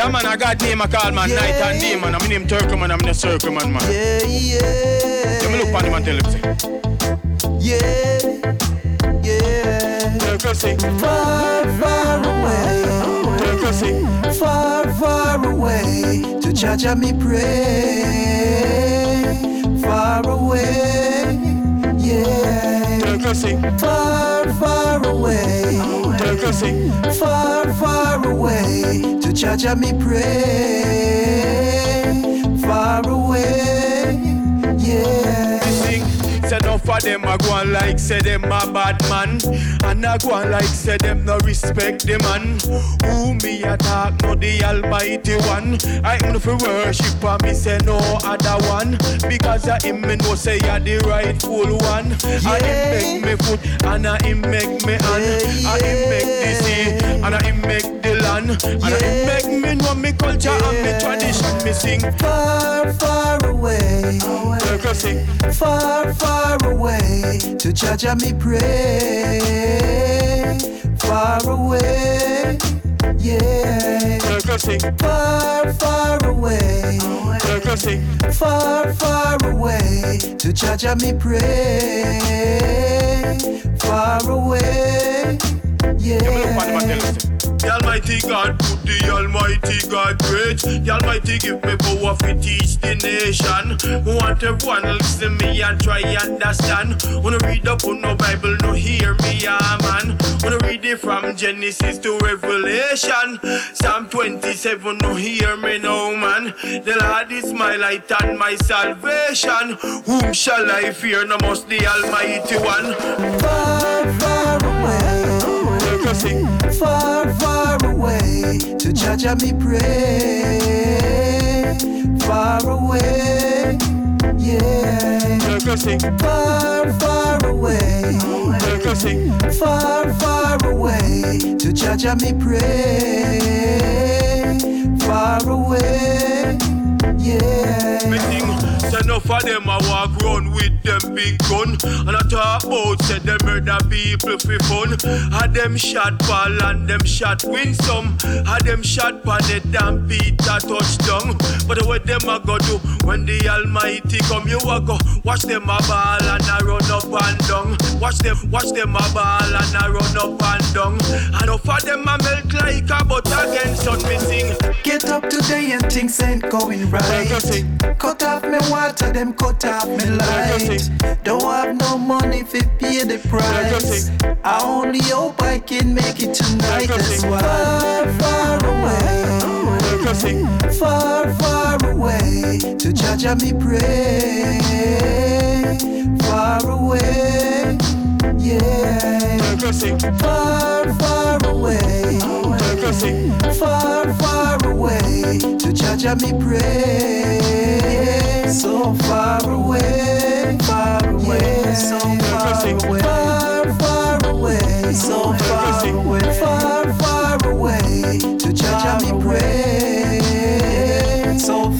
Yeah, man, I got name I call man, Yeah. night and day, man. I'm name Turkey, man. I'm in a circle, man, man. Yeah, yeah. Let me look on him and tell him, say, Yeah, yeah. Turkey, say, Far, far away. Turkey, say, Far, far away. To Jah Jah me pray. Far away. Yeah. Far, far away. Far, far away. To Jah Jah me pray. For them I go on like say them a bad man. And I go on like say them no respect the man. Who me attack no the almighty one. I am for worship and me say no other one. Because I him me know say you're the rightful one. And him make me foot and I him make me hand. And him make the sea and I him make the land. And I him make me know me culture and me tradition me sing Far, far away. Circle sing Far, far away. To Jah Jah me pray. Far away. Yeah. Circle sing Far, far away. Circle sing Far, far away. To Jah Jah me pray. The Almighty God put the Almighty God great. The Almighty give me power to teach the nation. Want everyone to listen me and try understand. Wanna read up on no Bible, no hear me, yeah man. Wanna read it from Genesis to Revelation. Psalm 27, no hear me, no man. The Lord is my light and my salvation. Whom shall I fear? No must the Almighty One. Far, far away. Far. To Jah Jah me pray. Far away. Yeah. Far, far away. Far, far away. To Jah Jah me pray. Far away. Yeah. Me think say enough of them a walk round them big gun. And I talk about say them murder people for fun. Had them shot Paul and them shot win some Had them shot pan the damn Peter touchdown. But what them a go do when the Almighty come? You a go watch them a ball and a run up and down. Watch them, watch them a ball and a run up and down. And enough of them a melt like a butter against sun me sing Get up today and things ain't going right. Cut off me water, them cut off me light. Don't have no money fi pay the price. I only hope I can make it tonight. That's why far, far away, far, far away. To Jah Jah me pray. Far away, yeah. Far, far away. far Jah out me pray. So far away, far away, so far away, far, far away, so far away, far, far away. To Jah me pray. So far